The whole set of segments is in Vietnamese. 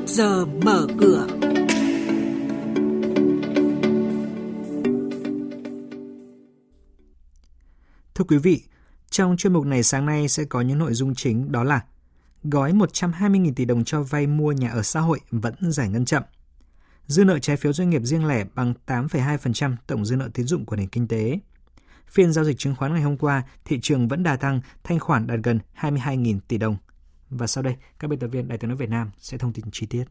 trước giờ mở cửa. Thưa quý vị, trong chuyên mục này sáng nay sẽ có những nội dung chính đó là gói 120.000 tỷ đồng cho vay mua nhà ở xã hội vẫn giải ngân chậm. Dư nợ trái phiếu doanh nghiệp riêng lẻ bằng 8,2% tổng dư nợ tín dụng của nền kinh tế. Phiên giao dịch chứng khoán ngày hôm qua, thị trường vẫn đà tăng, thanh khoản đạt gần 22.000 tỷ đồng. Và sau đây, các biên tập viên Đài tiếng nói Việt Nam sẽ thông tin chi tiết.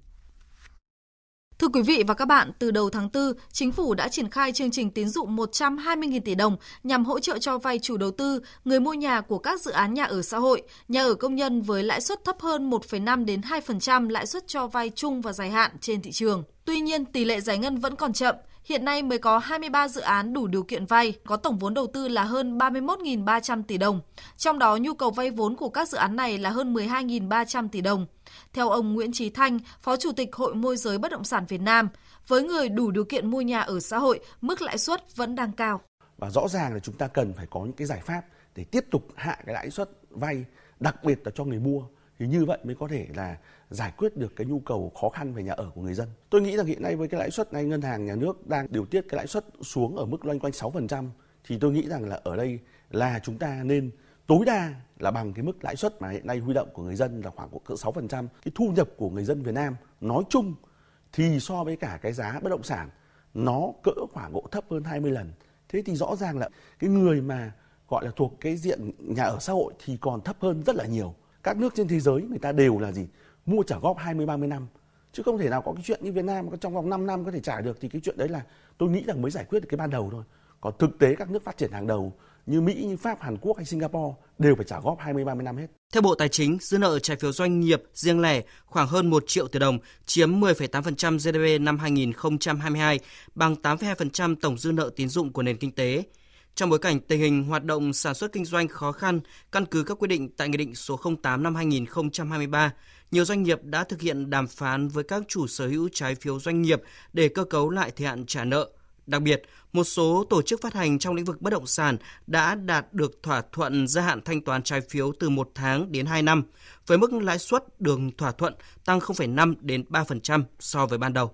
Thưa quý vị và các bạn, từ đầu tháng 4, Chính phủ đã triển khai chương trình tín dụng 120.000 tỷ đồng nhằm hỗ trợ cho vay chủ đầu tư, người mua nhà của các dự án nhà ở xã hội, nhà ở công nhân với lãi suất thấp hơn 1,5 đến 2% lãi suất cho vay chung và dài hạn trên thị trường. Tuy nhiên, tỷ lệ giải ngân vẫn còn chậm. Hiện nay mới có 23 dự án đủ điều kiện vay, có tổng vốn đầu tư là hơn 31.300 tỷ đồng. Trong đó, nhu cầu vay vốn của các dự án này là hơn 12.300 tỷ đồng. Theo ông Nguyễn Trí Thanh, Phó Chủ tịch Hội môi giới bất động sản Việt Nam, với người đủ điều kiện mua nhà ở xã hội, mức lãi suất vẫn đang cao. Và rõ ràng là chúng ta cần phải có những cái giải pháp để tiếp tục hạ cái lãi suất vay, đặc biệt là cho người mua. Thì như vậy mới có thể là giải quyết được cái nhu cầu khó khăn về nhà ở của người dân. Tôi nghĩ rằng hiện nay với cái lãi suất này, ngân hàng, nhà nước đang điều tiết cái lãi suất xuống ở mức loanh quanh 6% thì tôi nghĩ rằng là ở đây là chúng ta nên tối đa là bằng cái mức lãi suất mà hiện nay huy động của người dân là khoảng cỡ 6%. Cái thu nhập của người dân Việt Nam nói chung thì so với cả cái giá bất động sản, nó cỡ khoảng độ thấp hơn 20 lần. Thế thì rõ ràng là cái người mà gọi là thuộc cái diện nhà ở xã hội thì còn thấp hơn rất là nhiều. Các nước trên thế giới người ta đều là gì? Mua trả góp 20 30 năm. Chứ không thể nào có cái chuyện như Việt Nam trong vòng 5 năm có thể trả được thì cái chuyện đấy là tôi nghĩ rằng mới giải quyết được cái ban đầu thôi. Còn thực tế các nước phát triển hàng đầu như Mỹ, như Pháp, Hàn Quốc hay Singapore đều phải trả góp 20-30 năm hết. Theo Bộ Tài chính, dư nợ trái phiếu doanh nghiệp riêng lẻ khoảng hơn 1 triệu tỷ đồng, chiếm 10,8% GDP năm 2022, bằng 8,2% tổng dư nợ tín dụng của nền kinh tế. Trong bối cảnh tình hình hoạt động sản xuất kinh doanh khó khăn, căn cứ các quy định tại Nghị định số 08 năm 2023, nhiều doanh nghiệp đã thực hiện đàm phán với các chủ sở hữu trái phiếu doanh nghiệp để cơ cấu lại thời hạn trả nợ. Đặc biệt, một số tổ chức phát hành trong lĩnh vực bất động sản đã đạt được thỏa thuận gia hạn thanh toán trái phiếu từ 1 tháng đến 2 năm, với mức lãi suất đường thỏa thuận tăng 0,5 đến 3% so với ban đầu.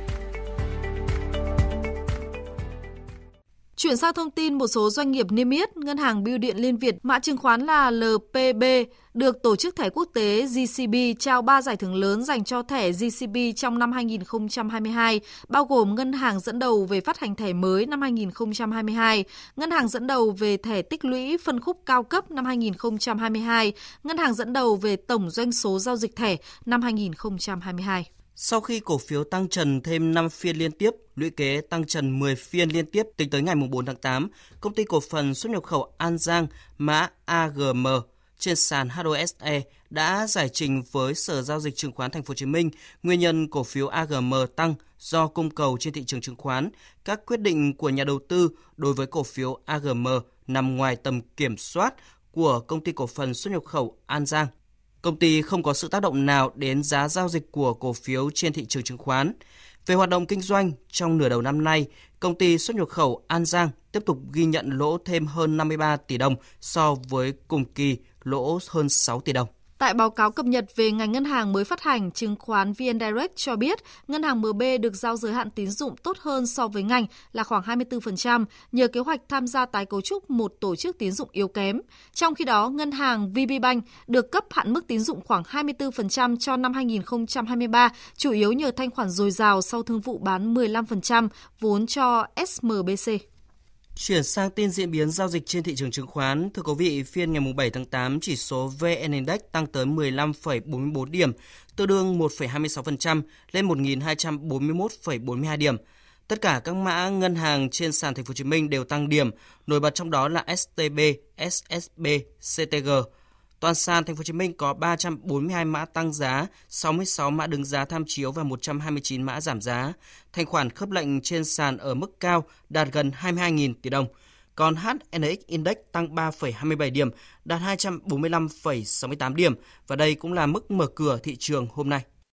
Chuyển sang thông tin một số doanh nghiệp niêm yết, Ngân hàng Bưu điện Liên Việt, mã chứng khoán là LPB, được Tổ chức Thẻ Quốc tế GCB trao 3 giải thưởng lớn dành cho thẻ GCB trong năm 2022, bao gồm ngân hàng dẫn đầu về phát hành thẻ mới năm 2022, ngân hàng dẫn đầu về thẻ tích lũy phân khúc cao cấp năm 2022, ngân hàng dẫn đầu về tổng doanh số giao dịch thẻ năm 2022. Sau khi cổ phiếu tăng trần thêm 5 phiên liên tiếp, lũy kế tăng trần 10 phiên liên tiếp tính tới ngày 4 tháng 8, công ty cổ phần xuất nhập khẩu An Giang, mã AGM trên sàn HOSE đã giải trình với Sở giao dịch chứng khoán Thành phố Hồ Chí Minh nguyên nhân cổ phiếu AGM tăng do cung cầu trên thị trường chứng khoán, các quyết định của nhà đầu tư đối với cổ phiếu AGM nằm ngoài tầm kiểm soát của công ty cổ phần xuất nhập khẩu An Giang. Công ty không có sự tác động nào đến giá giao dịch của cổ phiếu trên thị trường chứng khoán. Về hoạt động kinh doanh, trong nửa đầu năm nay, công ty xuất nhập khẩu An Giang tiếp tục ghi nhận lỗ thêm hơn 53 tỷ đồng so với cùng kỳ lỗ hơn 6 tỷ đồng. Tại báo cáo cập nhật về ngành ngân hàng mới phát hành, chứng khoán VN Direct cho biết ngân hàng MB được giao giới hạn tín dụng tốt hơn so với ngành là khoảng 24% nhờ kế hoạch tham gia tái cấu trúc một tổ chức tín dụng yếu kém. Trong khi đó, ngân hàng VPBank được cấp hạn mức tín dụng khoảng 24% cho năm 2023, chủ yếu nhờ thanh khoản dồi dào sau thương vụ bán 15% vốn cho SMBC. Chuyển sang tin diễn biến giao dịch trên thị trường chứng khoán, thưa quý vị, phiên ngày 7 tháng 8, chỉ số VN Index tăng tới 15,44 điểm, tương đương 1,26% lên 1.241,42 điểm. Tất cả các mã ngân hàng trên sàn Thành phố Hồ Chí Minh đều tăng điểm, nổi bật trong đó là STB, SSB, CTG. Toàn sàn Thành phố Hồ Chí Minh có 342 mã tăng giá, 66 mã đứng giá tham chiếu và 129 mã giảm giá. Thanh khoản khớp lệnh trên sàn ở mức cao đạt gần 22.000 tỷ đồng. còn HNX Index tăng 3,27 điểm, đạt 245,68 điểm và đây cũng là mức mở cửa thị trường hôm nay.